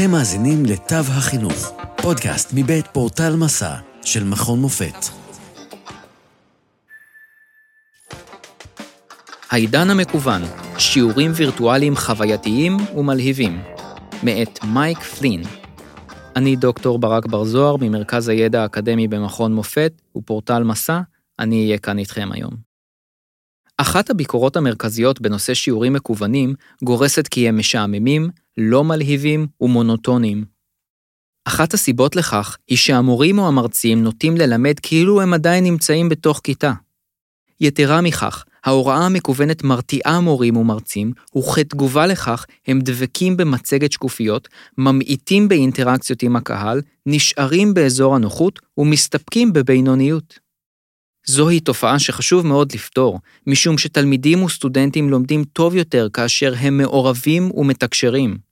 אתם מאזינים לתו החינוך, פודקאסט מבית פורטל מסע של מכון מופת. העידן המקוון, שיעורים וירטואליים חווייתיים ומלהיבים, מאת מייק פלין. אני דוקטור ברק בר זוהר ממרכז הידע האקדמי במכון מופת ופורטל מסע, אני אהיה כאן איתכם היום. אחת הביקורות המרכזיות בנושא שיעורים מקוונים גורסת כי הם משעממים, לא מלהיבים ומונוטוניים. אחת הסיבות לכך היא שהמורים או המרצים נוטים ללמד כאילו הם עדיין נמצאים בתוך כיתה. יתרה מכך, ההוראה המקוונת מרתיעה מורים ומרצים, וכתגובה לכך הם דבקים במצגת שקופיות, ממעיטים באינטראקציות עם הקהל, נשארים באזור הנוחות ומסתפקים בבינוניות. זוהי תופעה שחשוב מאוד לפתור, משום שתלמידים וסטודנטים לומדים טוב יותר כאשר הם מעורבים ומתקשרים.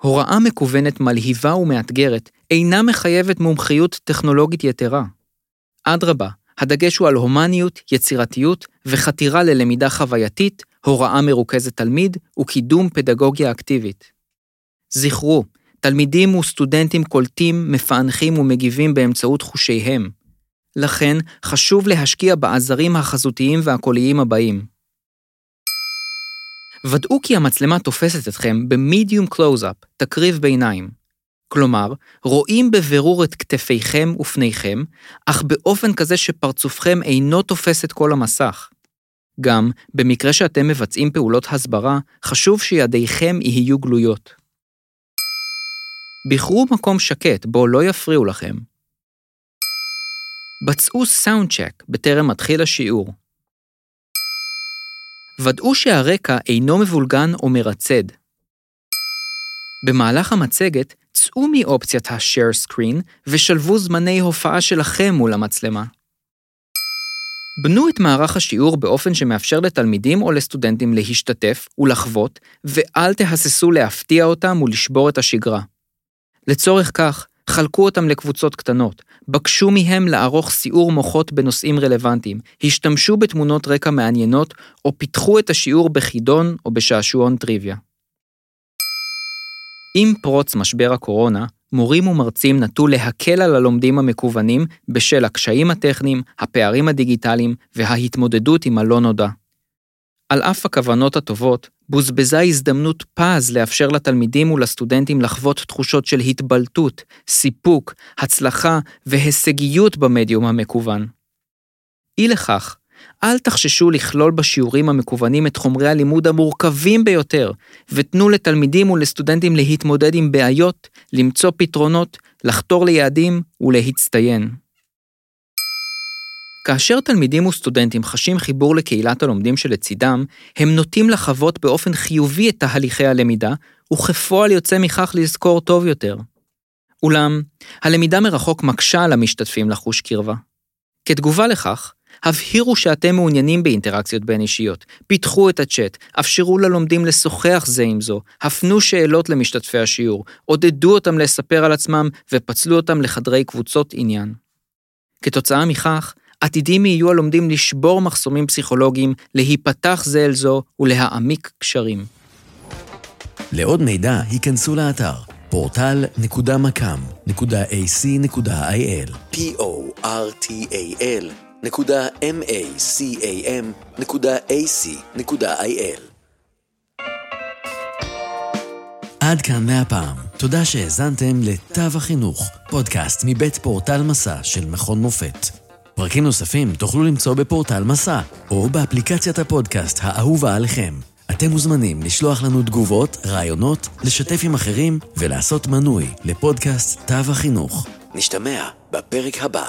הוראה מקוונת מלהיבה ומאתגרת אינה מחייבת מומחיות טכנולוגית יתרה. אדרבה, הדגש הוא על הומניות, יצירתיות וחתירה ללמידה חווייתית, הוראה מרוכזת תלמיד וקידום פדגוגיה אקטיבית. זכרו, תלמידים וסטודנטים קולטים, מפענחים ומגיבים באמצעות חושיהם. לכן, חשוב להשקיע בעזרים החזותיים והקוליים הבאים. ודאו כי המצלמה תופסת אתכם ב medium close-up, תקריב ביניים. כלומר, רואים בבירור את כתפיכם ופניכם, אך באופן כזה שפרצופכם אינו תופס את כל המסך. גם, במקרה שאתם מבצעים פעולות הסברה, חשוב שידיכם יהיו גלויות. בחרו מקום שקט בו לא יפריעו לכם, בצעו סאונד צ'ק בטרם מתחיל השיעור. ודאו שהרקע אינו מבולגן או מרצד. במהלך המצגת, צאו מאופציית ה-share screen ושלבו זמני הופעה שלכם מול המצלמה. בנו את מערך השיעור באופן שמאפשר לתלמידים או לסטודנטים להשתתף ולחוות, ואל תהססו להפתיע אותם ולשבור את השגרה. לצורך כך, חלקו אותם לקבוצות קטנות, בקשו מהם לערוך סיעור מוחות בנושאים רלוונטיים, השתמשו בתמונות רקע מעניינות, או פיתחו את השיעור בחידון או בשעשועון טריוויה. עם פרוץ משבר הקורונה, מורים ומרצים נטו להקל על הלומדים המקוונים בשל הקשיים הטכניים, הפערים הדיגיטליים וההתמודדות עם הלא נודע. על אף הכוונות הטובות, בוזבזה הזדמנות פז לאפשר לתלמידים ולסטודנטים לחוות תחושות של התבלטות, סיפוק, הצלחה והישגיות במדיום המקוון. אי לכך, אל תחששו לכלול בשיעורים המקוונים את חומרי הלימוד המורכבים ביותר, ותנו לתלמידים ולסטודנטים להתמודד עם בעיות, למצוא פתרונות, לחתור ליעדים ולהצטיין. כאשר תלמידים וסטודנטים חשים חיבור לקהילת הלומדים שלצידם, הם נוטים לחוות באופן חיובי את תהליכי הלמידה, וכפועל יוצא מכך לזכור טוב יותר. אולם, הלמידה מרחוק מקשה על המשתתפים לחוש קרבה. כתגובה לכך, הבהירו שאתם מעוניינים באינטראקציות בין אישיות, פיתחו את הצ'אט, אפשרו ללומדים לשוחח זה עם זו, הפנו שאלות למשתתפי השיעור, עודדו אותם לספר על עצמם ופצלו אותם לחדרי קבוצות עניין. כתוצאה מכך, עתידים יהיו הלומדים לשבור מחסומים פסיכולוגיים, להיפתח זה אל זו ולהעמיק קשרים. לעוד מידע, היכנסו לאתר portal.macam.ac.il p-o-r-t-a-l נקודה m-a-c-a-m נקודה a-c.il עד כאן מהפעם. תודה שהאזנתם לתו החינוך, פודקאסט מבית פורטל מסע של מכון מופת. פרקים נוספים תוכלו למצוא בפורטל מסע, או באפליקציית הפודקאסט האהובה עליכם. אתם מוזמנים לשלוח לנו תגובות, רעיונות, לשתף עם אחרים ולעשות מנוי לפודקאסט תו החינוך. נשתמע בפרק הבא.